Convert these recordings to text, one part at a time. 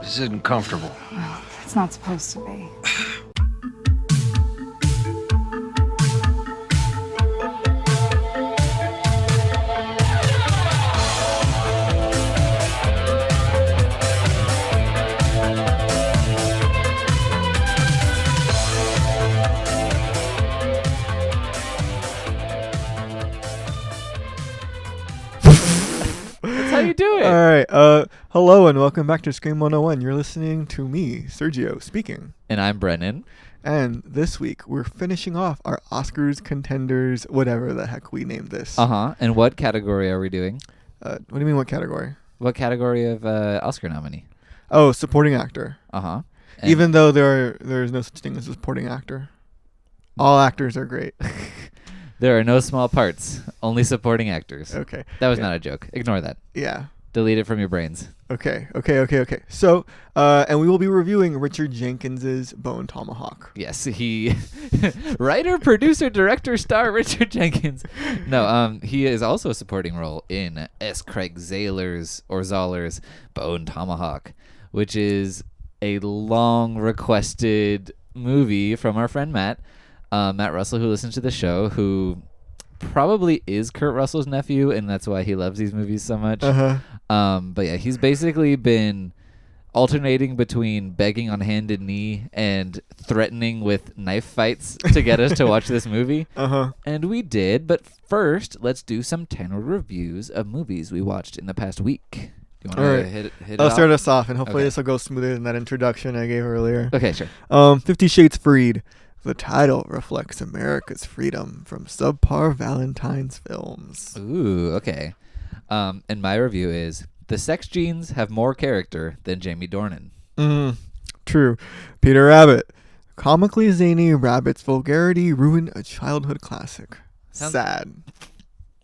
This isn't comfortable. Well, it's not supposed to be. hello and welcome back to Scream 101. You're listening to me, Sergio, speaking. And I'm Brennan. And this week we're finishing off our Oscars contenders, whatever the heck we named this. Uh huh. And what category are we doing? Uh, what do you mean? What category? What category of uh, Oscar nominee? Oh, supporting actor. Uh huh. Even though there are, there is no such thing as a supporting actor. All actors are great. there are no small parts, only supporting actors. Okay. That was Yeah. not a joke. Ignore that. Yeah. Delete it from your brains. Okay. Okay. Okay. Okay. So, uh, and we will be reviewing Richard Jenkins's Bone Tomahawk. Yes, he writer, producer, director, star Richard Jenkins. No, um, he is also a supporting role in S. Craig Zahler's or Zahler's Bone Tomahawk, which is a long requested movie from our friend Matt, uh, Matt Russell, who listens to the show, who probably is Kurt Russell's nephew, and that's why he loves these movies so much. Uh huh. Um, but yeah, he's basically been alternating between begging on hand and knee and threatening with knife fights to get us to watch this movie. Uh huh. And we did, but first, let's do some tenor reviews of movies we watched in the past week. You want to All right. hit, it- hit I'll off? start us off, and hopefully Okay. this will go smoother than that introduction I gave earlier. Okay, sure. Um, Fifty Shades Freed. The title reflects America's freedom from subpar Valentine's films. Ooh, okay. Um, and my review is the sex genes have more character than Jamie Dornan. Mm, true. Peter Rabbit. Comically zany Rabbit's vulgarity ruined a childhood classic. Sounds- Sad.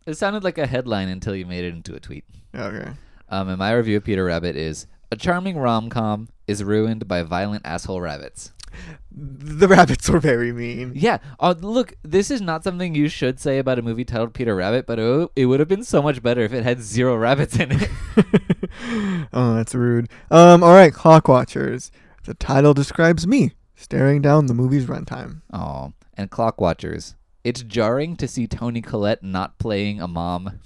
It sounded like a headline until you made it into a tweet. Okay. Um, and my review of Peter Rabbit is a charming rom com is ruined by violent asshole rabbits. The rabbits were very mean. Yeah. Uh, look, this is not something you should say about a movie titled Peter Rabbit, but it, it would have been so much better if it had zero rabbits in it. oh, that's rude. Um, all right, Clockwatchers. The title describes me staring down the movie's runtime. Oh, and Clockwatchers. It's jarring to see Toni Collette not playing a mom.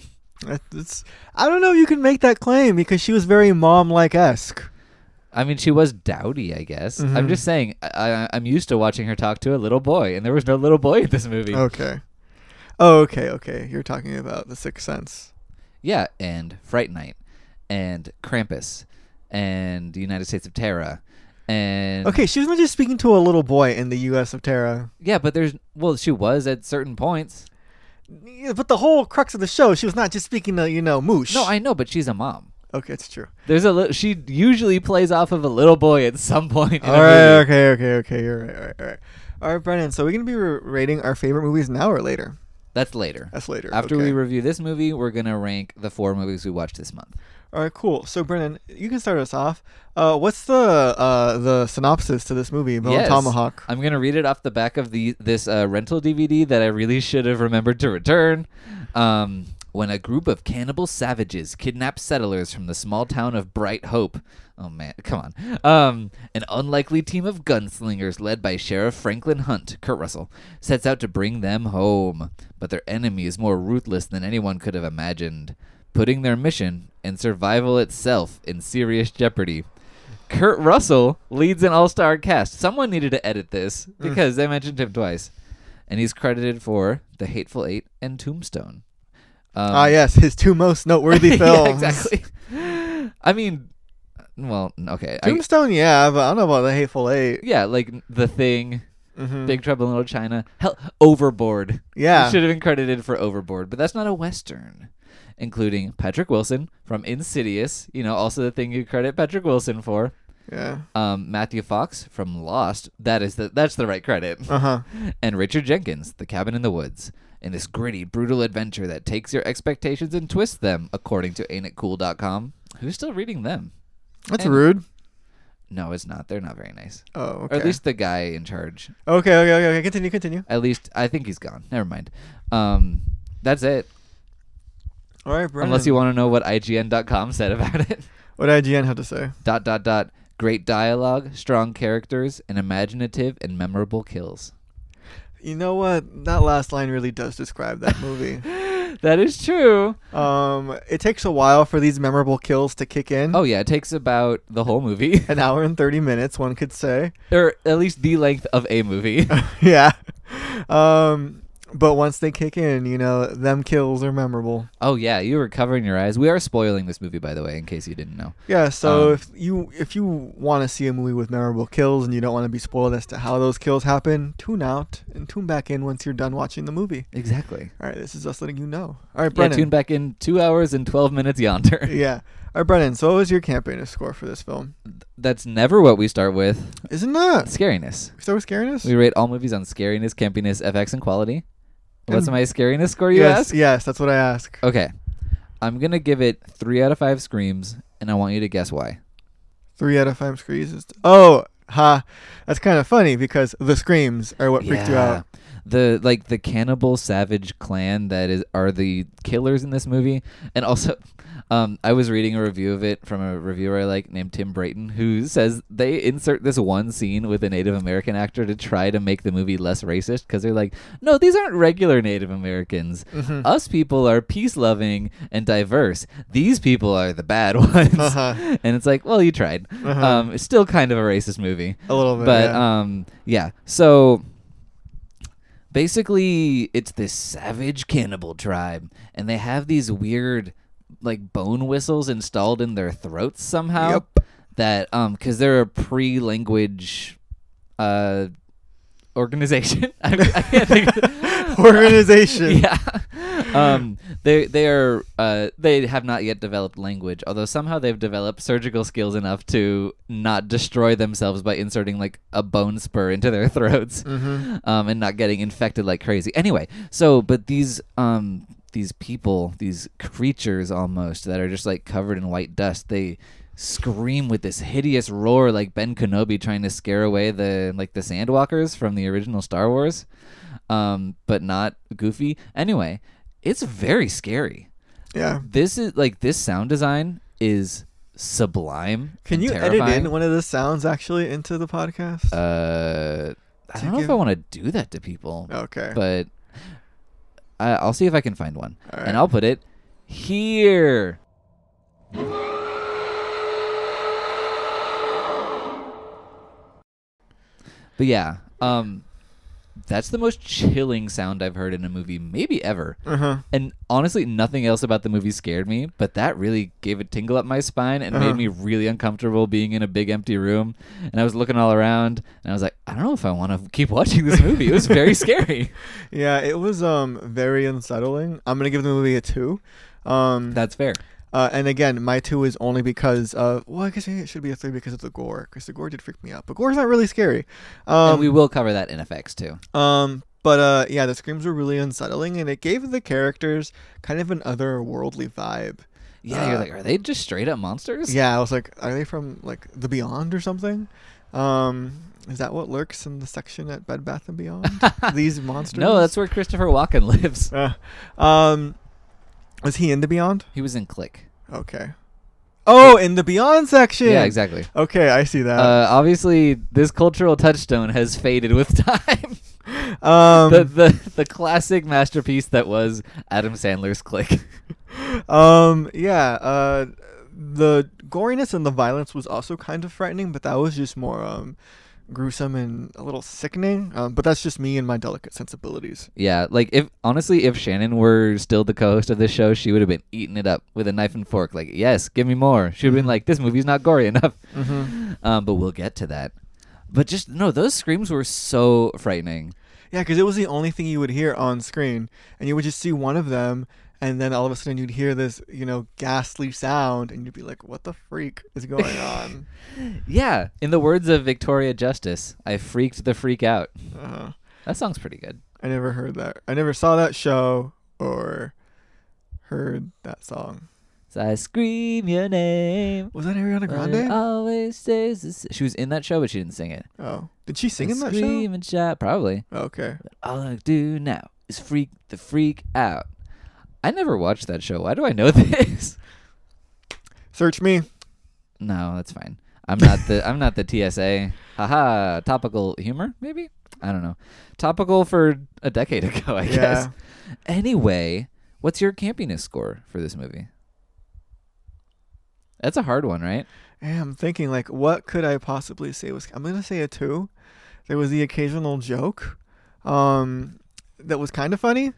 That's, I don't know if you can make that claim because she was very mom-like esque. I mean, she was dowdy, I guess. I'm Mhm. just saying, I, I'm used to watching her talk to a little boy, and there was no little boy in this movie. Okay. Oh, okay, okay. You're talking about The Sixth Sense. Yeah, and Fright Night, and Krampus, and the United States of Tara, and Okay, she was not just speaking to a little boy in the U.S. of Tara. yeah, but there's well, she was at certain points. Yeah, But the whole crux of the show, she was not just speaking to you know Moosh. No, I know, but she's a mom. Okay, it's true. There's a li- she usually plays off of a little boy at some point. In All a right, okay, okay, okay. You're right, all right, all right. All right, Brennan. So we're gonna be ra- rating our favorite movies now or later? That's later. That's later. After okay. we review this movie, we're gonna rank the four movies we watched this month. All right, cool. So Brennan, you can start us off. Uh, what's the uh the synopsis to this movie, Bone Yes. Tomahawk? I'm gonna read it off the back of the this uh, rental DVD that I really should have remembered to return. Um, when a group of cannibal savages kidnap settlers from the small town of Bright Hope. Oh man, come on. Um, an unlikely team of gunslingers led by Sheriff Franklin Hunt, Kurt Russell, sets out to bring them home. But their enemy is more ruthless than anyone could have imagined, putting their mission and survival itself in serious jeopardy. Kurt Russell leads an all-star cast. Someone needed to edit this because they mentioned him twice, and he's credited for The Hateful Eight and Tombstone. Um, Ah, yes, his two most noteworthy yeah, films. exactly. I mean, well, okay, I, Tombstone, yeah, but I don't know about the Hateful Eight. yeah, like The Thing, Mhm. Big Trouble in Little China, hell, Overboard. Yeah. should have been credited for Overboard, but that's not a western. Including Patrick Wilson from Insidious, you know, also the thing you credit Patrick Wilson for. Yeah. um, Matthew Fox from Lost. That is the that's the right credit. Uh huh. And Richard Jenkins, The Cabin in the Woods, in this gritty, brutal adventure that takes your expectations and twists them, according to AintItCool.com. Who's still reading them? That's And- rude. No, it's not. They're not very nice. Oh, Or at least the guy in charge. okay, okay, okay, okay. Continue, continue. At least I think he's gone. Never mind. Um, that's it. All right, Brennan. Unless you want to know what IGN.com said about it. What IGN have to say? dot dot dot. great dialogue, strong characters, and imaginative and memorable kills. You know what? That last line really does describe that movie. That is true. um, it takes a while for these memorable kills to kick in. Oh yeah, it takes about the whole movie, An hour and 30 minutes, one could say. or at least the length of a movie. yeah. Um, but once they kick in, you know, them kills are memorable. oh yeah, you were covering your eyes. We are spoiling this movie, by the way, in case you didn't know. Yeah, so Um, if you if you want to see a movie with memorable kills and you don't want to be spoiled as to how those kills happen, tune out and tune back in once you're done watching the movie. Exactly. All right, this is us letting you know. All right, Brennan. Yeah, tune back in two hours and twelve minutes yonder. yeah. All right, Brennan. So, what was your campaign score for this film? That's never what we start with. Isn't that? Scariness. We start with scariness. We rate all movies on scariness, campiness, FX, and quality. What's my scariness score? You yes, ask. yes, that's what I ask. Okay, I'm gonna give it three out of five screams, and I want you to guess why. Three out of five screams. Is oh, ha. That's kind of funny because the screams are what freaked you out. The like the cannibal savage clan that is are the killers in this movie, and also, um, I was reading a review of it from a reviewer I like named Tim Brayton, who says they insert this one scene with a Native American actor to try to make the movie less racist because they're like, no, these aren't regular Native Americans. Mhm. Us people are peace loving and diverse. These people are the bad ones. Uh-huh. And it's like, well, you tried. Uh-huh. Um, it's still kind of a racist movie A little bit. but yeah. um yeah so basically it's this savage cannibal tribe and they have these weird like bone whistles installed in their throats somehow Yep. that um because they're a pre-language uh organization I, I can't think of- Organization. yeah um they they are uh they have not yet developed language although somehow they've developed surgical skills enough to not destroy themselves by inserting like a bone spur into their throats Mm-hmm. um and not getting infected like crazy anyway so but these um these people these creatures almost that are just like covered in white dust they scream with this hideous roar like Ben Kenobi trying to scare away the like the sandwalkers from the original Star Wars um but not goofy anyway it's very scary Yeah. this is like this sound design is sublime Can you terrifying. edit in one of the sounds actually into the podcast? uh I don't know if I want to do that to people okay. but I, I'll see if I can find one, right. and I'll put it here. But yeah, um, that's the most chilling sound I've heard in a movie, maybe ever. uh-huh. And honestly, nothing else about the movie scared me, but that really gave a tingle up my spine and Uh-huh. made me really uncomfortable being in a big empty room. And I was looking all around, and I was like, I don't know if I want to keep watching this movie. It was very scary. Yeah, it was um very unsettling. I'm gonna give the movie a two. Um, That's fair. Uh, and again, my two is only because of well, I guess it should be a three because of the gore, because the gore did freak me out. But gore's not really scary. Um, and we will cover that in effects too. Um, but uh, yeah, the screams were really unsettling, and it gave the characters kind of an otherworldly vibe. Yeah, you're Uh, like, are they just straight up monsters? Yeah, I was like, are they from like the Beyond or something? Um, is that what lurks in the section at Bed Bath and Beyond? These monsters? No, that's where Christopher Walken lives. Uh, um, was he in the Beyond? He was in Click. Okay. Oh, in the Beyond section. Yeah, exactly. Okay, I see that. Uh, obviously, this cultural touchstone has faded with time. um, the, the the classic masterpiece that was Adam Sandler's Click. um, yeah. Uh, the goriness and the violence was also kind of frightening, but that was just more um gruesome and a little sickening. Um, but that's just me and my delicate sensibilities. Yeah, like if honestly, if Shannon were still the co-host of this show, she would have been eating it up with a knife and fork. Like, yes, give me more. She would have been like, this movie's not gory enough. Mm-hmm. Um, but we'll get to that. But just no, those screams were so frightening. Yeah, because it was the only thing you would hear on screen, and you would just see one of them, and then all of a sudden you'd hear this, you know, ghastly sound, and you'd be like, "What the freak is going on?" Yeah, in the words of Victoria Justice, I freaked the freak out. uh, That song's pretty good. I never heard that. I never saw that show or heard that song. So I scream your name. Was that Ariana but Grande? always stays She was in that show, but she didn't sing it. Oh, did she sing I in that show? scream and shout, probably. Okay. All I do now is freak the freak out. I never watched that show. Why do I know this? Search me. no, that's fine. I'm not the I'm not the TSA. Haha, topical humor maybe? I don't know. Topical for a decade ago, I guess. Anyway, what's your campiness score for this movie? That's a hard one, right? Yeah, I'm thinking like, what could I possibly say was? I'm gonna say a two. There was the occasional joke, um, that was kind of funny.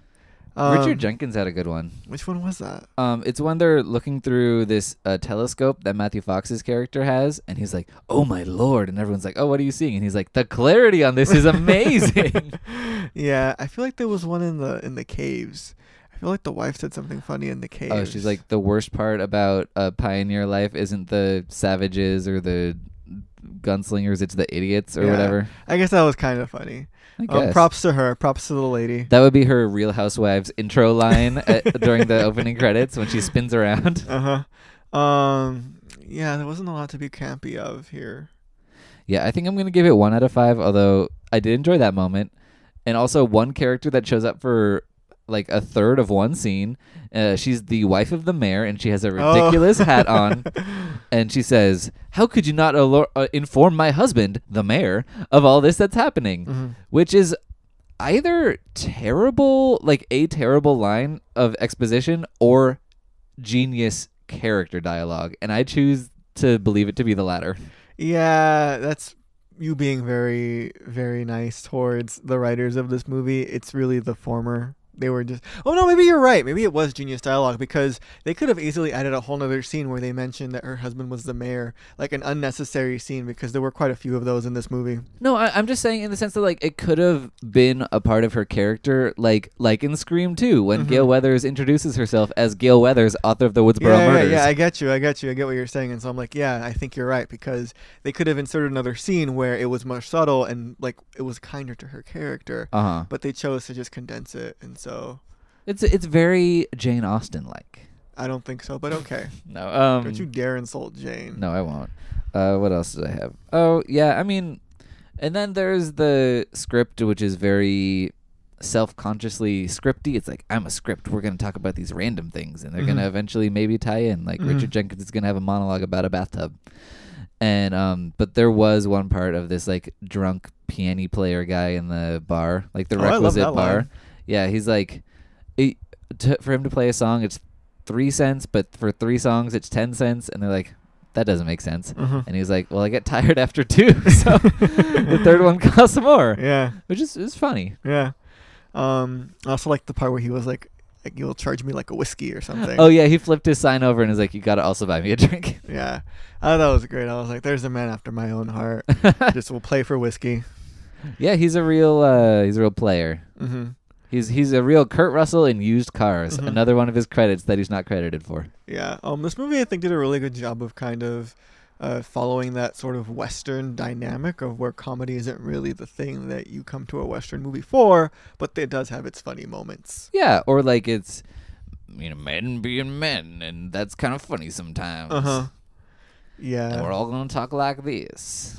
Um, Richard Jenkins had a good one. Which one was that? Um, it's when they're looking through this uh, telescope that Matthew Fox's character has, and he's like, "Oh my lord!" and everyone's like, "Oh, what are you seeing?" And he's like, "The clarity on this is amazing." yeah, I feel like there was one in the in the caves. I feel like the wife said something funny in the caves. oh, she's like, "The worst part about uh, pioneer life isn't the savages or the gunslingers; it's the idiots or Yeah. whatever." I guess that was kind of funny. Um, props to her. Props to the lady. That would be her Real Housewives intro line at, during the opening credits when she spins around. Uh huh. Um. Yeah, there wasn't a lot to be campy of here. Yeah, I think I'm gonna give it one out of five. Although I did enjoy that moment, and also one character that shows up for like a third of one scene. Uh, she's the wife of the mayor, and she has a Oh. ridiculous hat on, and she says, "How could you not alo- uh, inform my husband, the mayor, of all this that's happening?" Mhm. Which is either terrible, like a terrible line of exposition, or genius character dialogue, and I choose to believe it to be the latter. Yeah, that's you being very, very nice towards the writers of this movie. It's really the former. They were just. Oh no, maybe you're right. Maybe it was genius dialogue because they could have easily added a whole nother scene where they mentioned that her husband was the mayor, like an unnecessary scene because there were quite a few of those in this movie. No, I, I'm just saying in the sense that like it could have been a part of her character, like like in Scream 2 when Mhm. Gale Weathers introduces herself as Gale Weathers, author of the Woodsboro yeah, yeah, Murders. yeah, I get you. I get you. I get what you're saying. And so I'm like, yeah, I think you're right because they could have inserted another scene where it was more subtle and like it was kinder to her character, uh huh. but they chose to just condense it, and so It's it's very Jane Austen like. I don't think so. But okay, No, um, don't you dare insult Jane. no, I won't. Uh, what else did I have? Oh yeah, I mean, and then there's the script, which is very self-consciously scripty. It's like I'm a script. We're gonna talk about these random things, and they're gonna Mhm. eventually maybe tie in. Like Mhm. Richard Jenkins is gonna have a monologue about a bathtub, and um, but there was one part of this like drunk piano player guy in the bar, like the Oh, requisite bar. line. Yeah, he's like, it, to, for him to play a song, it's three cents, but for three songs, it's ten cents, and they're like, that doesn't make sense. Mhm. And he was like, "Well, I get tired after two, so the third one costs more," Yeah, which is is funny. yeah. Um, I also like the part where he was like, like "You'll charge me like a whiskey or something." Oh yeah, he flipped his sign over and is like, "You gotta also buy me a drink." yeah. I thought that was great. I was like, "There's a man after my own heart." just will play for whiskey. yeah, he's a real uh, he's a real player. Mm-hmm. He's he's a real Kurt Russell in used cars. Mhm. Another one of his credits that he's not credited for. Yeah. Um, this movie I think did a really good job of kind of uh, following that sort of Western dynamic of where comedy isn't really the thing that you come to a Western movie for, but it does have its funny moments. Yeah, or like it's you know men being men, and that's kind of funny sometimes. Uh huh. And Yeah. we're all gonna talk like this.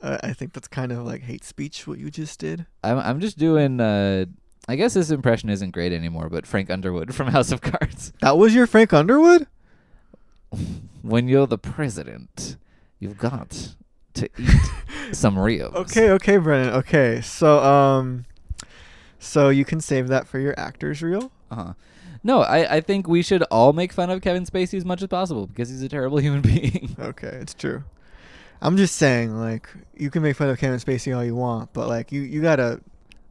Uh, I think that's kind of like hate speech what you just did. I'm I'm just doing. Uh, I guess this impression isn't great anymore, but Frank Underwood from House of Cards. That was your Frank Underwood? When you're the president, you've got to eat some Rios. Okay, okay, Brennan. Okay. So um so you can save that for your actors reel? Uh-huh. No, I, I think we should all make fun of Kevin Spacey as much as possible because he's a terrible human being. Okay, it's true. I'm just saying, like, you can make fun of Kevin Spacey all you want, but like, you you gotta.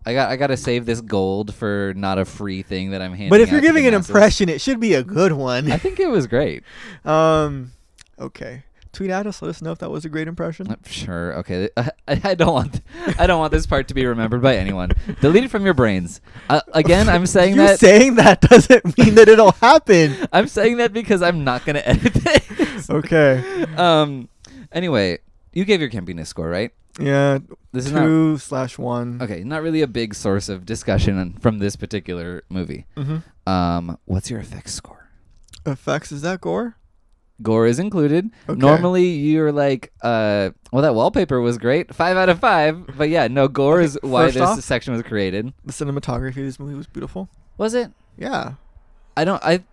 I got I got to save this gold for not a free thing that I'm handing. But if you're giving an masses. impression, it should be a good one. I think it was great. um, okay. Tweet at us. Let us know if that was a great impression. Uh, Sure. Okay. I, I don't want I don't want this part to be remembered by anyone. Delete it from your brains. Uh, again, I'm saying that saying that doesn't mean that it'll happen. I'm saying that because I'm not gonna edit this. Okay. Um. Anyway, you gave your campiness score, right? Yeah. This is not two slash one. okay. Not really a big source of discussion on, from this particular movie. Mm-hmm. Um. What's your effects score? Effects. Is that gore? Gore is included. Okay. Normally, you're like, uh, well, that wallpaper was great, five out of five. But yeah, no, gore Okay, is why this off- section was created. The cinematography of this movie was beautiful. Was it? Yeah. I don't. I.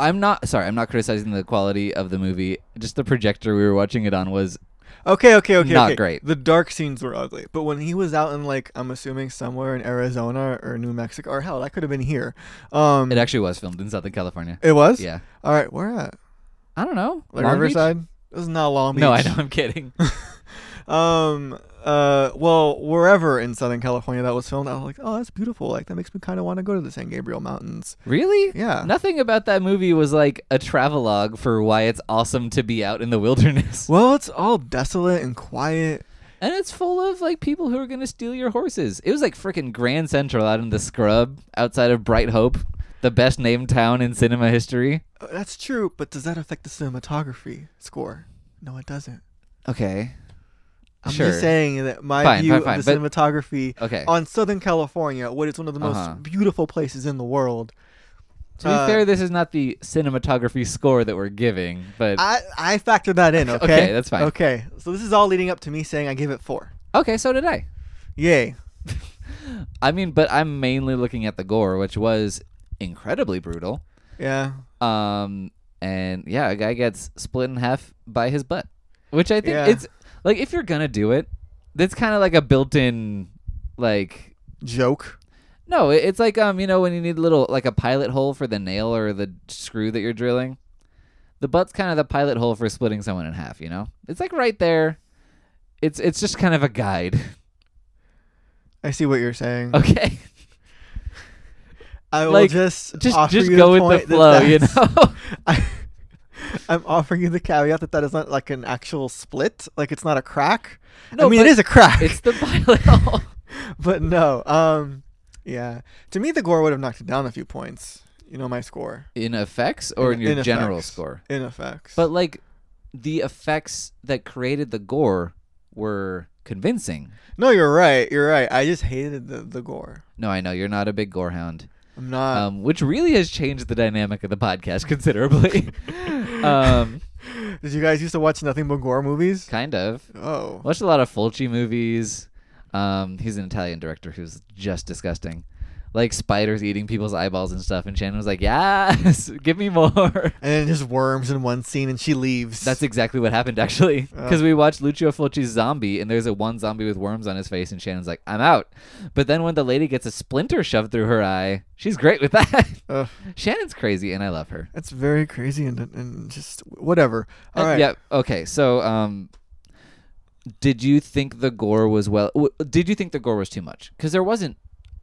I'm not sorry. I'm not criticizing the quality of the movie. Just the projector we were watching it on was Okay, okay, okay. Not okay. great. The dark scenes were ugly, but when he was out in like I'm assuming somewhere in Arizona or New Mexico or hell, that could have been here. Um, It actually was filmed in Southern California. it was. Yeah. All right, where at? I don't know. Like Long Beach? Riverside. This is not Long Beach. No, I know. I'm kidding. Um. Uh. Well, wherever in Southern California that was filmed, I was like, oh, that's beautiful. Like that makes me kind of want to go to the San Gabriel Mountains. really? Yeah. Nothing about that movie was like a travelogue for why it's awesome to be out in the wilderness. Well, it's all desolate and quiet. And it's full of like people who are gonna steal your horses. It was like freaking Grand Central out in the scrub outside of Bright Hope, the best named town in cinema history. Uh, That's true, but does that affect the cinematography score? No, it doesn't. Okay. I'm Sure. just saying that my Fine, view fine, fine, of the but- cinematography Okay. on Southern California, what is one of the most Uh-huh. beautiful places in the world. to be uh, fair, this is not the cinematography score that we're giving, but I I factored that in. Okay. Okay, that's fine. Okay, so this is all leading up to me saying I give it four. okay, so did I. Yay. I mean, but I'm mainly looking at the gore, which was incredibly brutal. Yeah. Um, and yeah, a guy gets split in half by his butt, which I think Yeah. it's like if you're gonna do it, that's kind of like a built-in, like Joke. no, it- it's like um, you know, when you need a little like a pilot hole for the nail or the screw that you're drilling. The butt's kind of the pilot hole for splitting someone in half. You know, it's like right there. It's it's just kind of a guide. I see what you're saying. Okay, I will like, just just just go with the point that flow. You know. I, I'm offering you the caveat that that is not like an actual split. Like it's not a crack. No, I mean, it is a crack. It's the pilot hole. but no. Um. Yeah. To me, the gore would have knocked it down a few points. You know my score in effects or in, In- your in general effects. score. in effects. But like the effects that created the gore were convincing. no, you're right. You're right. I just hated the the gore. No, I know you're not a big gore hound, I'm not. um, which really has changed the dynamic of the podcast considerably. um, Did you guys used to watch nothing but gore movies? kind of. Oh. Watched a lot of Fulci movies. Um, he's an Italian director who's just disgusting. Like spiders eating people's eyeballs and stuff, and Shannon was like, "Yes, give me more." And then just worms in one scene, and she leaves. That's exactly what happened actually. Oh. Because we watched Lucio Fulci's Zombie, and there's a one zombie with worms on his face, and Shannon's like, "I'm out." But then when the lady gets a splinter shoved through her eye, she's great with that. Ugh. Shannon's crazy, and I love her. That's very crazy and and just whatever. All Uh, right. Yeah. Okay. So, um, did you think the gore was well? W- did you think the gore was too much? Because there wasn't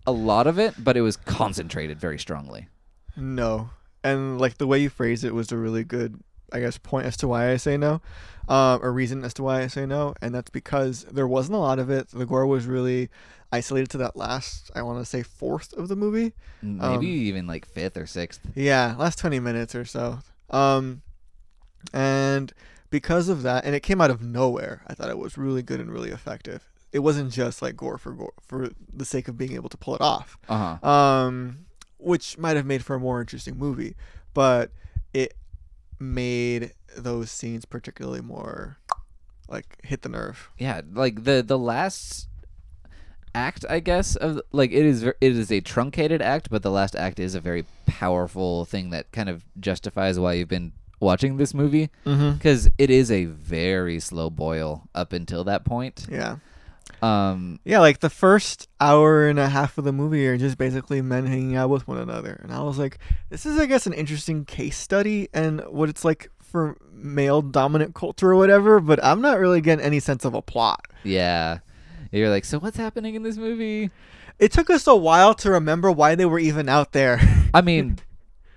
a lot of it, but it was concentrated very strongly. No. And like the way you phrased it was a really good, I guess, point as to why I say no, um, or reason as to why I say no, and that's because there wasn't a lot of it. The gore was really isolated to that last, I want to say, fourth of the movie. Maybe Um, even like fifth or sixth. Yeah, last twenty minutes or so. Um, and because of that, and it came out of nowhere. I thought it was really good and really effective. It wasn't just like gore for gore for the sake of being able to pull it off. Uh huh. um, which might have made for a more interesting movie, but it made those scenes particularly more like hit the nerve. yeah like the the last act i guess of like it is it is a truncated act but the last act is a very powerful thing that kind of justifies why you've been watching this movie Mm-hmm. because it is a very slow boil up until that point Yeah, um yeah. Like the first hour and a half of the movie are just basically men hanging out with one another, and I was like, this is, I guess, an interesting case study and what it's like for male dominant culture or whatever. But I'm not really getting any sense of a plot. yeah you're like so what's happening in this movie It took us a while to remember why they were even out there. i mean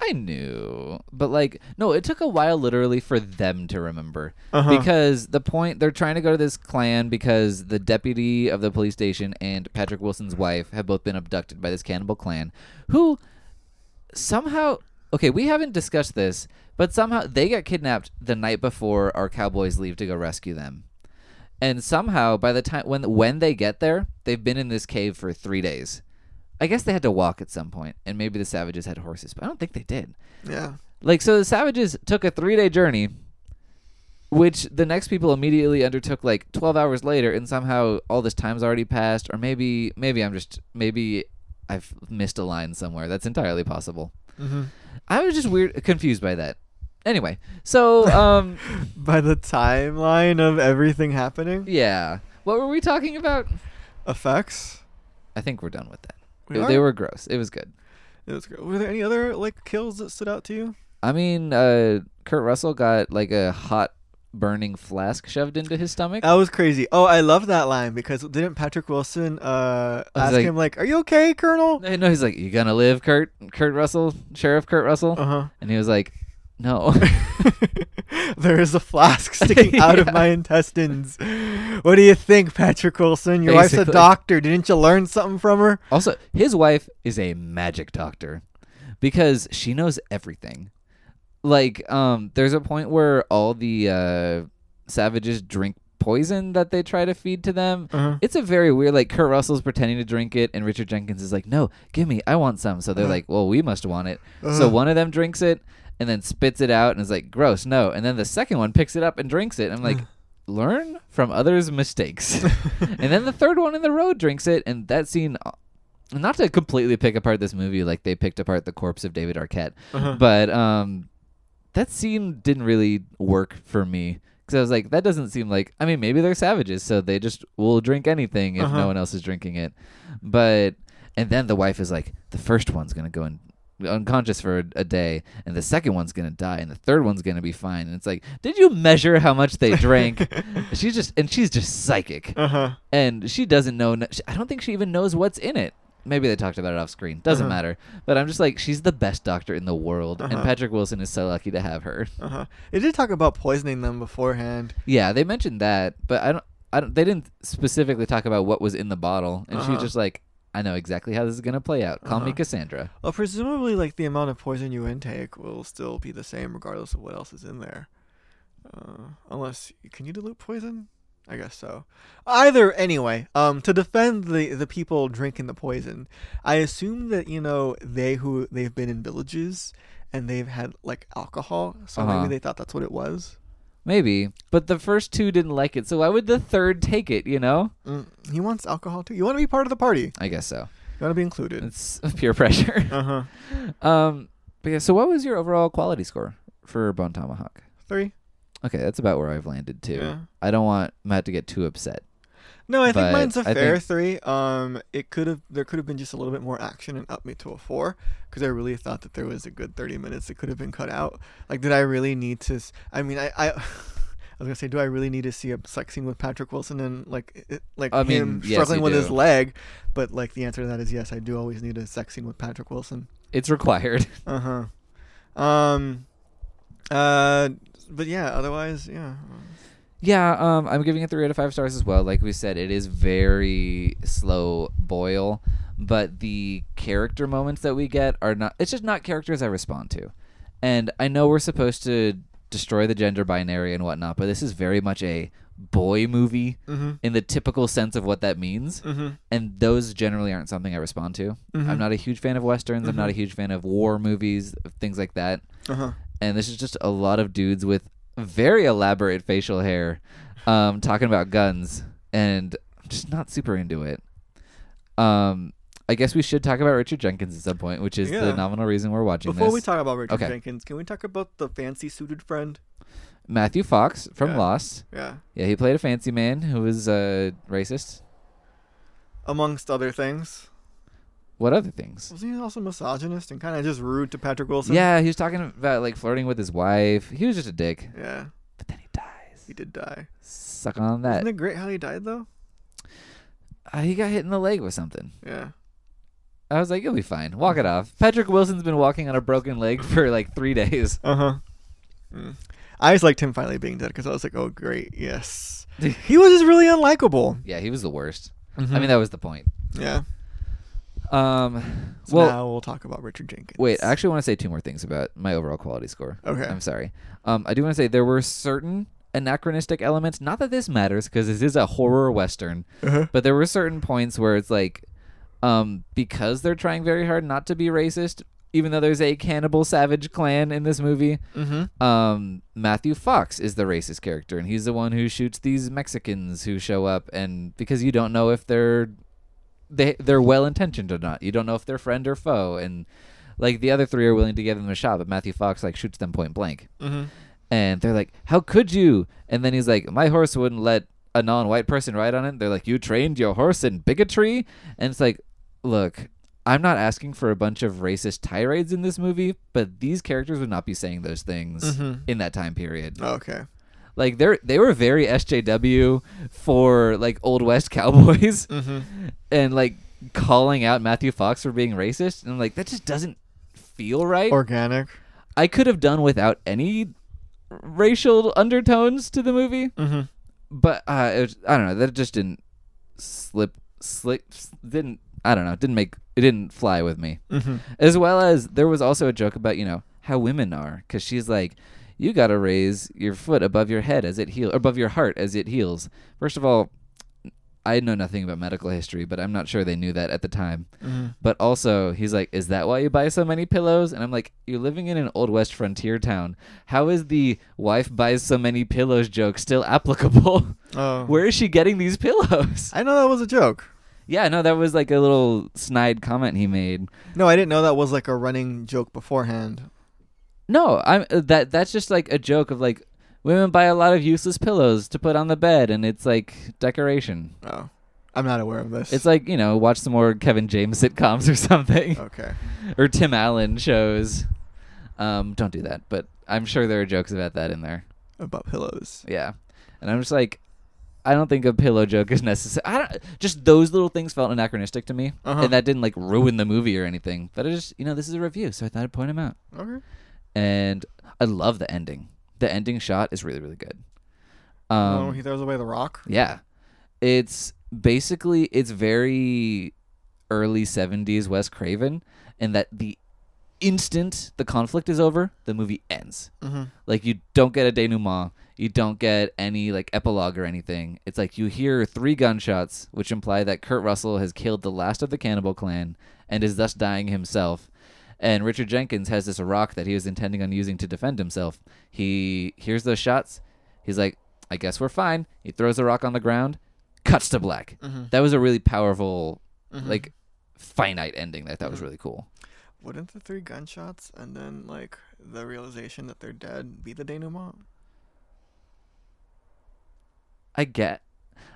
i knew but like no it took a while literally for them to remember. Uh-huh. because the point they're trying to go to this clan because the deputy of the police station and Patrick Wilson's wife have both been abducted by this cannibal clan who somehow okay we haven't discussed this but somehow they got kidnapped the night before our cowboys leave to go rescue them. And somehow by the time when when they get there they've been in this cave for 3 days I guess they had to walk at some point and maybe the savages had horses but I don't think they did yeah. like so the savages took a 3-day journey which the next people immediately undertook like 12 hours later and somehow all this time's already passed or maybe maybe I'm just maybe I've missed a line somewhere that's entirely possible Mm-hmm. I was just weird confused by that Anyway, so um, By the timeline of everything happening, yeah. What were we talking about? effects. I think we're done with that. We They are? were gross. It was good. It was good. Were there any other like kills that stood out to you? I mean, uh, Kurt Russell got like a hot burning flask shoved into his stomach. That was crazy. Oh, I love that line because didn't Patrick Wilson uh ask like- him like, "Are you okay, Colonel?" No, he's like, "You gonna live, Kurt? Kurt Russell, Sheriff Kurt Russell?" Uh huh. And he was like, "No." there is a flask sticking out of my intestines. What do you think, Patrick Wilson? Your wife's a doctor. Didn't you learn something from her? also, his wife is a magic doctor because she knows everything. Like, um, there's a point where all the uh, savages drink poison that they try to feed to them. Uh-huh. It's a very weird. Like Kurt Russell's pretending to drink it, and Richard Jenkins is like, "No, give me, I want some." So they're Uh-huh. like, "Well, we must want it." So Uh-huh. one of them drinks it and then spits it out and is like, "Gross, no." And then the second one picks it up and drinks it. I'm like, learn from others' mistakes. and then the third one in the road drinks it, and that scene. Not to completely pick apart this movie like they picked apart the corpse of David Arquette, Uh-huh. but um, that scene didn't really work for me because I was like, that doesn't seem like. I mean, maybe they're savages, so they just will drink anything if Uh-huh. no one else is drinking it. But and then the wife is like, the first one's gonna go in unconscious for a, a day, and the second one's gonna die, and the third one's gonna be fine. And it's like, did you measure how much they drank? she's just and she's just psychic, Uh-huh. and she doesn't know. I don't think she even knows what's in it. Maybe they talked about it off screen. Doesn't Uh-huh. matter. But I'm just like, she's the best doctor in the world, and Uh-huh. Patrick Wilson is so lucky to have her. Uh-huh. It did talk about poisoning them beforehand. Yeah, they mentioned that, but I don't. I don't. They didn't specifically talk about what was in the bottle, and she's Uh-huh. just like, "I know exactly how this is gonna play out. Call me Uh-huh. Cassandra." Well, presumably, like the amount of poison you intake will still be the same regardless of what else is in there. Uh, unless can you dilute poison? I guess so. Either anyway, um, to defend the the people drinking the poison, I assume that you know they who they've been in villages and they've had like alcohol, so Uh-huh. maybe they thought that's what it was. Maybe, but the first two didn't like it, so why would the third take it? You know? Mm, he wants alcohol too. You want to be part of the party. I guess so. You want to be included. It's peer pressure. Uh huh. um, but yeah. So, what was your overall quality score for Bone Tomahawk? Three. Okay, that's about where I've landed too. Yeah. I don't want Matt to get too upset. No, I think But mine's a I fair think- three. Um, it could have there could have been just a little bit more action and up me to a four because I really thought that there was a good thirty minutes that could have been cut out. Like, did I really need to? I mean, I I, I was gonna say, do I really need to see a sex scene with Patrick Wilson and like it, like I him mean, yes, struggling with his leg? But like the answer to that is yes, I do always need a sex scene with Patrick Wilson. It's required. Uh huh. Um. Uh. But yeah. Otherwise, yeah. Yeah, um, I'm giving it three out of five stars as well. Like we said, it is very slow boil, but the character moments that we get are not. It's just not characters I respond to, and I know we're supposed to destroy the gender binary and whatnot, but this is very much a boy movie Mm-hmm. in the typical sense of what that means, Mm-hmm. and those generally aren't something I respond to. Mhm. I'm not a huge fan of westerns. I'm not a Mhm. huge fan of war movies, things like that Uh huh. and this is just a lot of dudes with very elaborate facial hair um, talking about guns and I'm just not super into it um, i guess we should talk about richard jenkins at some point which is Yeah. the nominal reason we're watching Before this we talk about Richard Okay. Jenkins, can we talk about the fancy suited friend? matthew fox from Yeah. lost Yeah. yeah he played a fancy man who was uh, racist Amongst other things. What other things Wasn't he also misogynist and kind of just rude to Patrick Wilson? yeah he was talking about like flirting with his wife he was just a dick Yeah. but then he dies He did die. suck on that Isn't it great how he died though? uh, he got hit in the leg with something Yeah. I was like, you'll be fine. Walk it off. Patrick Wilson's been walking on a broken leg for like three days. Uh huh. Mm. I just liked him finally being dead because I was like, oh great, yes. he was just really unlikable. Yeah, he was the worst. I Mhm. mean, that was the point. Yeah. Um, So well, now we'll talk about Richard Jenkins. wait. I actually want to say two more things about my overall quality score. Okay. I'm sorry. Um, I do want to say there were certain anachronistic elements. Not that this matters because this is a horror western, Uh-huh. but there were certain points where it's like, um, because they're trying very hard not to be racist, even though there's a cannibal savage clan in this movie. Mm-hmm. um, Matthew Fox is the racist character, and he's the one who shoots these Mexicans who show up, and because you don't know if they're they they're well intentioned or not, you don't know if they're friend or foe, and Like the other three are willing to give them a shot, but Matthew Fox like shoots them point blank, Mm-hmm. and they're like, "How could you?" And then he's like, "My horse wouldn't let a non-white person ride on it." They're like, "You trained your horse in bigotry," and it's like, look. I'm not asking for a bunch of racist tirades in this movie, but these characters would not be saying those things Mhm. in that time period. Okay. Like they're they were very SJW for like old west cowboys Mm-hmm. and like calling out Matthew Fox for being racist and I'm like that just doesn't feel right. Organic. I could have done without any racial undertones to the movie, Mm-hmm. but uh it was, I don't know, that just didn't slip slip didn't I don't know, didn't make it didn't fly with me. Mm-hmm. As well as there was also a joke about, you know, how women are cuz she's like you got to raise your foot above your head as it heals, above your heart as it heals. First of all, I know nothing about medical history, but I'm not sure they knew that at the time. Mm-hmm. But also, he's like, "Is that why you buy so many pillows?" And I'm like, "You're living in an old west frontier town. How is the wife buys so many pillows joke still applicable? Oh. Where is she getting these pillows?" I know that was a joke. yeah, no, that was like a little snide comment he made. No, I didn't know that was like a running joke beforehand. No, I'm uh, that that's just like a joke of like women buy a lot of useless pillows to put on the bed and it's like decoration. Oh. I'm not aware of this. It's like, you know, watch some more Kevin James sitcoms or something okay. or Tim Allen shows. Um don't do that, but I'm sure there are jokes about that in there. About pillows. Yeah. And I'm just like I don't think a pillow joke is necessary. I don't just those little things felt anachronistic to me Uh-huh. and that didn't like ruin the movie or anything. But I just, you know, this is a review, so I thought I'd point them out. Okay. And I love the ending. The ending shot is really really good. oh, Um, he throws away the rock. yeah, it's basically it's very early '70s Wes Craven, and that the instant the conflict is over, the movie ends. Mm-hmm. Like you don't get a denouement, you don't get any like epilogue or anything. It's like you hear three gunshots, which imply that Kurt Russell has killed the last of the cannibal clan and is thus dying himself. And Richard Jenkins has this rock that he was intending on using to defend himself. He hears those shots. He's like, I guess we're fine. He throws the rock on the ground, cuts to black. Mhm. That was a really powerful, Mhm. like, finite ending that I thought was Mhm. really cool. Wouldn't the three gunshots and then like the realization that they're dead be the denouement? I get.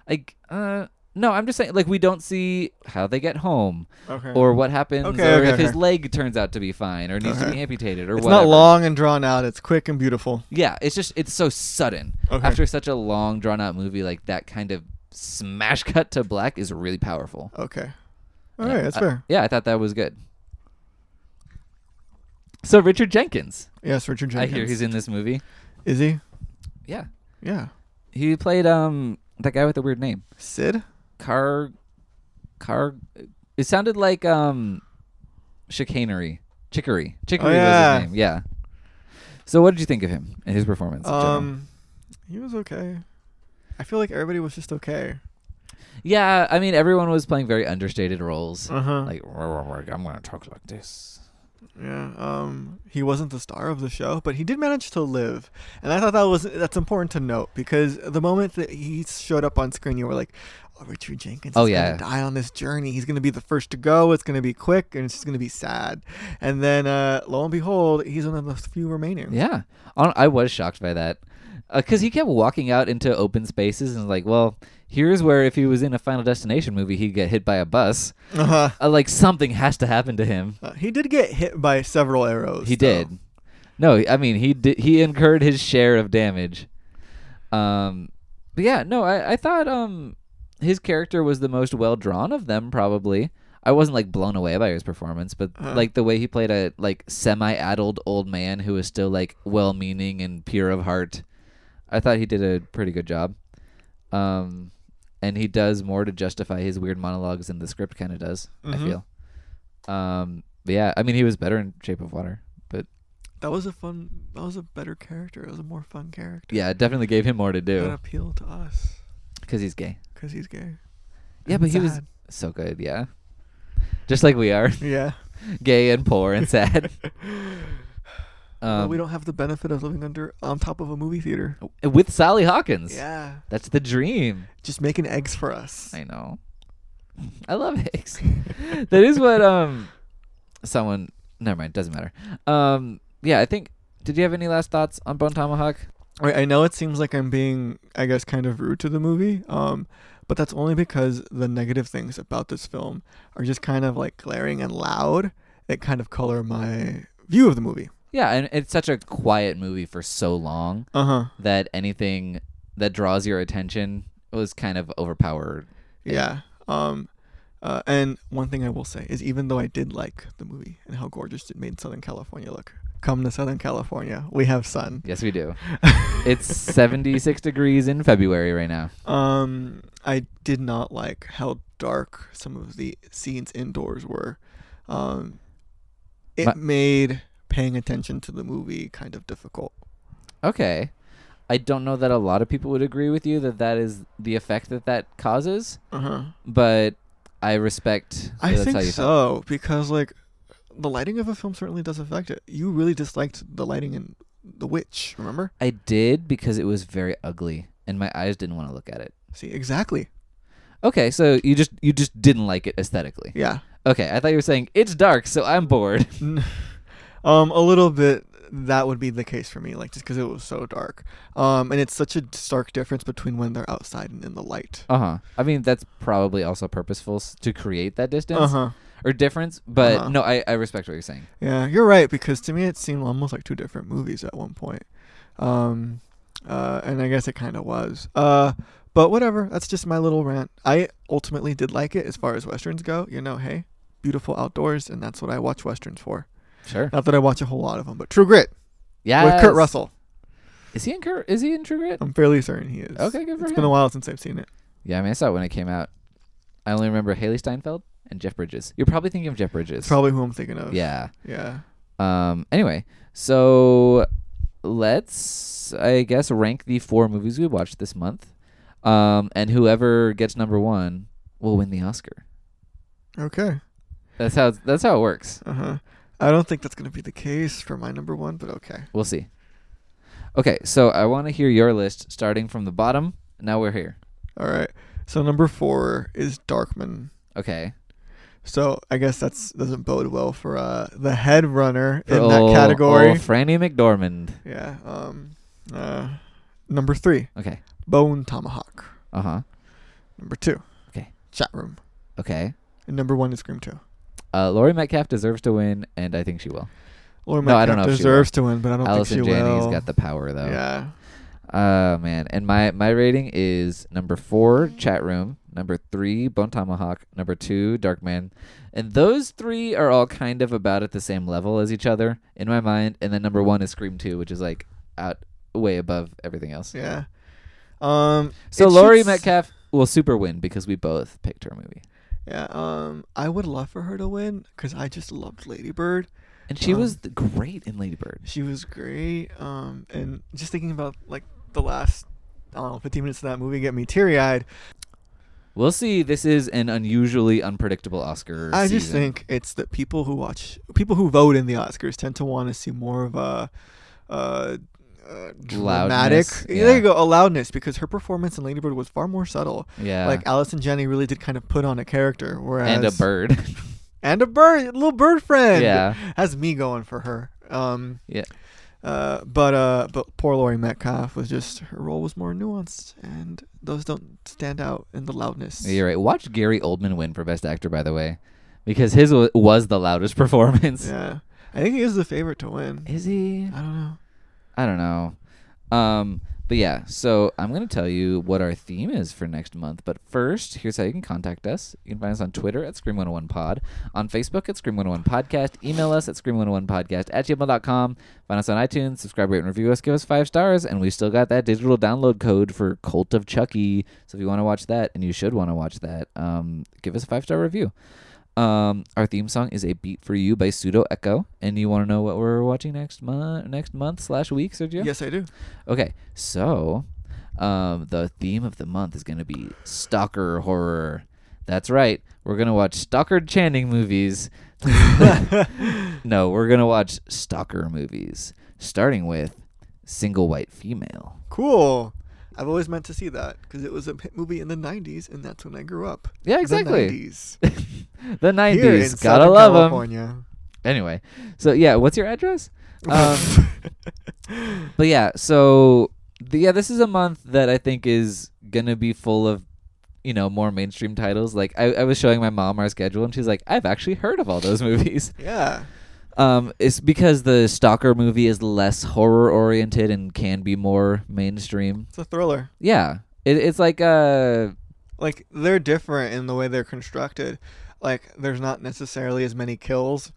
I, uh no, I'm just saying like we don't see how they get home Okay. or what happens Okay, or okay, if his okay. leg turns out to be fine or needs to Okay. be amputated or it's whatever. not long and drawn out. It's quick and beautiful. Yeah, it's just it's so sudden. Okay. After such a long drawn out movie like that kind of smash cut to black is really powerful. Okay. All Yeah, right, that's I- fair. Yeah, I thought that was good. So Richard Jenkins, Yes, Richard Jenkins. I hear he's in this movie. Is he? Yeah. Yeah. He played um that guy with the weird name. Sid? Car Car It sounded like um chicanery. Chicory. Chicory Oh, yeah. was his name. Yeah. So what did you think of him and his performance? Um, he was okay. I feel like everybody was just okay. yeah, I mean everyone was playing very understated roles. Uh huh. Like I'm gonna talk like this. Yeah. Um, he wasn't the star of the show, but he did manage to live, and I thought that was that's important to note because the moment that he showed up on screen, you were like, "Oh, Richard Jenkins Oh, is yeah. gonna die on this journey. He's gonna be the first to go. It's gonna be quick, and it's just gonna be sad." And then, uh, lo and behold, he's one of the few remaining. Yeah, I was shocked by that because he kept walking out into open spaces and like, well, here's where if he was in a Final Destination movie, he'd get hit by a bus. Uh-huh. Uh, like something has to happen to him. Uh, he did get hit by several arrows. He though. did. No, I mean he did. He incurred his share of damage. Um, but yeah, no, I, I thought um his character was the most well drawn of them. Probably, I wasn't like blown away by his performance, but Uh-huh. like the way he played a like semi-adult old man who was still like well-meaning and pure of heart. I thought he did a pretty good job. Um, and he does more to justify his weird monologues than the script kind of does. I Mhm. feel. Um, but yeah, I mean he was better in Shape of Water, but That was a fun. That was a better character. It was a more fun character. yeah, it definitely gave him more to That do appealed to us because he's gay. because he's gay. Yeah, And but he was so good. Yeah, just like we are, Yeah. gay and poor and sad. well, Um, we don't have the benefit of living under on top of a movie theater. with Sally Hawkins. Yeah. that's the dream. Just making eggs for us. I know. I love eggs. that is what um someone never mind. Doesn't matter. Um, yeah, I think. Did you have any last thoughts on Bone Tomahawk? I know it seems like I'm being, I guess, kind of rude to the movie. Um, but that's only because the negative things about this film are just kind of like glaring and loud. It kind of color my view of the movie. Yeah, and it's such a quiet movie for so long Uh huh. that anything that draws your attention was kind of overpowered. Yeah. Um, uh, and one thing I will say is, even though I did like the movie and how gorgeous it made Southern California look, come to Southern California, we have sun. Yes, we do. it's 76 degrees in February right now. Um, I did not like how dark some of the scenes indoors were. Um, it My- made paying attention to the movie kind of difficult. Okay. I don't know that a lot of people would agree with you that that is the effect that that causes, Uh huh. but I respect. I think you felt. so because like the lighting of a film certainly does affect it. You really disliked the lighting in The Witch, remember? I did because it was very ugly and my eyes didn't want to look at it. See, exactly. Okay, so you just you just didn't like it aesthetically. Yeah. Okay, I thought you were saying it's dark, so I'm bored. um, a little bit. That would be the case for me, like just because it was so dark. Um, and it's such a stark difference between when they're outside and in the light. Uh huh. I mean, that's probably also purposeful to create that distance Uh huh. Or difference. But Uh-huh. no, I, I respect what you're saying. Yeah, you're right because to me it seemed almost like two different movies at one point. Um, uh, and I guess it kind of was. Uh, but whatever. That's just my little rant. I ultimately did like it as far as westerns go. You know, hey, beautiful outdoors, and that's what I watch westerns for. Sure. Not that I watch a whole lot of them, but True Grit Yeah. with Kurt Russell. Is he in Kurt? Is he in True Grit? I'm fairly certain he is. Okay, good for It's him. been a while since I've seen it. Yeah, I mean, I saw it when it came out. I only remember Hailee Steinfeld and Jeff Bridges. You're probably thinking of Jeff Bridges. Probably who I'm thinking of. Yeah. Yeah. Um. Anyway, so let's, I guess, rank the four movies we watched this month. Um, and whoever gets number one will win the Oscar. Okay. That's how that's how it works. Uh huh. I don't think that's gonna be the case for my number one, but okay. We'll see. Okay, so I want to hear your list starting from the bottom. Now we're here. All right. So number four is Darkman. Okay. So I guess that's doesn't bode well for uh the head runner in ol- that category. ol Franny McDormand. Yeah. Um. Uh. Number three, Okay. Bone Tomahawk. Uh huh. Number two, Okay. Chat Room. Okay. And number one is Scream Two. Uh, Laurie Metcalf deserves to win, and I think she will. Laura No, I don't Metcalf know deserves to win, but I don't Allison think she Janney's will. Allison Janney's got the power though. Yeah. Uh man, and my my rating is number four, Chat Room. Number three, Bone Tomahawk. Number two, Darkman. And those three are all kind of about at the same level as each other in my mind. And then number one is Scream Two, which is like out way above everything else. Yeah. Um. So Laurie Metcalf will super win because we both picked her movie, Yeah. Um. I would love for her to win because I just loved Lady Bird. and she Um, was great in Lady Bird. She was great. Um. And just thinking about like the last, I don't know, 15 minutes of that movie get me teary eyed. We'll see. This is an unusually unpredictable Oscar. I just think it's that people who watch, people who vote in the Oscars tend to want to see more of a, uh, uh, dramatic. Loudness, There you go, a loudness because her performance in Lady Bird was far more subtle. yeah, Like Allison Janney really did kind of put on a character, whereas and a bird. and a bird, a little bird friend. Yeah. has me going for her. Um, yeah. Uh, but uh, but poor Laurie Metcalf was just her role was more nuanced, and those don't stand out in the loudness. You're right. Watch Gary Oldman win for Best Actor, by the way, because his wa- was the loudest performance. Yeah, I think he is the favorite to win. Is he? I don't know. I don't know. Um, but yeah, so I'm gonna tell you what our theme is for next month. But first, here's how you can contact us. You can find us on Twitter at Scream101pod, on Facebook at Scream101 Podcast, email us at Scream101Podcast at gmail.com, find us on iTunes, subscribe, rate, and review us, give us five stars, and we still got that digital download code for Cult of Chucky. So if you want to watch that, and you should want to watch that, um, give us a five star review. Um, our theme song is "A Beat for You" by Pseudo Echo, and you want to know what we're watching next month, next month slash week, Sergio? Yes, I do. Okay, so um, the theme of the month is going to be stalker horror. That's right. We're going to watch Stalker Channing movies. no, we're going to watch stalker movies, starting with Single White Female. Cool. I've always meant to see that because it was a hit movie in the '90s, and that's when I grew up. Yeah, exactly. The exactly. 90s. The Here in 90s. Gotta Southern love them. California. Anyway, so yeah, what's your address? Um, but yeah, so the, yeah, this is a month that I think is gonna be full of you know more mainstream titles. Like I, I was showing my mom our schedule, and she's like, "I've actually heard of all those movies." yeah. Um, it's because the Stalker movie is less horror oriented and can be more mainstream. It's a thriller. Yeah, it, it's like uh, Like they're different in the way they're constructed. Like there's not necessarily as many kills.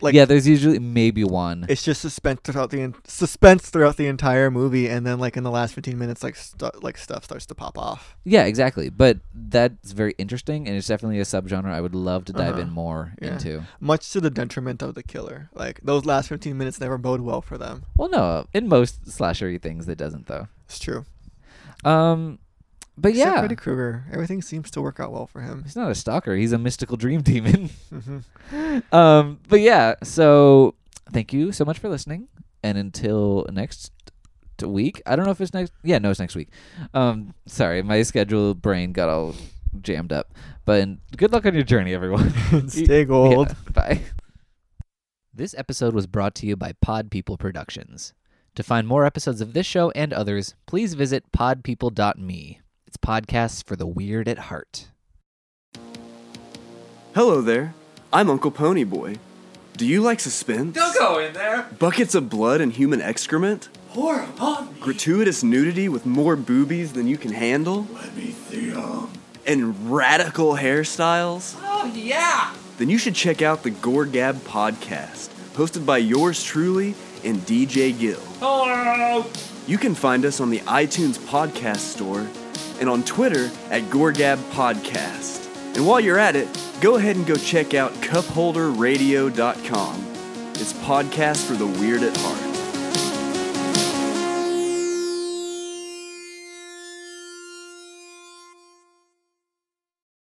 Like yeah, there's usually maybe one. it's just suspense throughout the en- suspense throughout the entire movie, and then like in the last 15 minutes, like stu- like stuff starts to pop off. Yeah, exactly. But that's very interesting, and it's definitely a subgenre I would love to dive Uh-huh. in more Yeah. into. Much to the detriment of the killer. Like those last 15 minutes never bode well for them. Well, no, in most slashery things, it doesn't though. It's true. Um, but Except yeah, Freddy Krueger. Everything seems to work out well for him. he's not a stalker. He's a mystical dream demon. hmm um, but yeah, so thank you so much for listening, and until next week. I don't know if it's next. Yeah, no, it's next week. Um, sorry, my schedule brain got all jammed up. But good luck on your journey, everyone. Stay gold. Yeah, bye. This episode was brought to you by Pod People Productions. To find more episodes of this show and others, please visit podpeople.me. It's podcasts for the weird at heart. Hello there. I'm Uncle Ponyboy. Do you like suspense? Don't go in there. Buckets of blood and human excrement? Pour upon me. Gratuitous nudity with more boobies than you can handle? Let me see 'em. And radical hairstyles? Oh yeah. Then you should check out the Gore Gab podcast, hosted by yours truly and DJ Gill. Hello. You can find us on the iTunes podcast store and on Twitter at Gorgab Podcast. And while you're at it, go ahead and go check out cupholderradio.com. It's podcast for the weird at heart.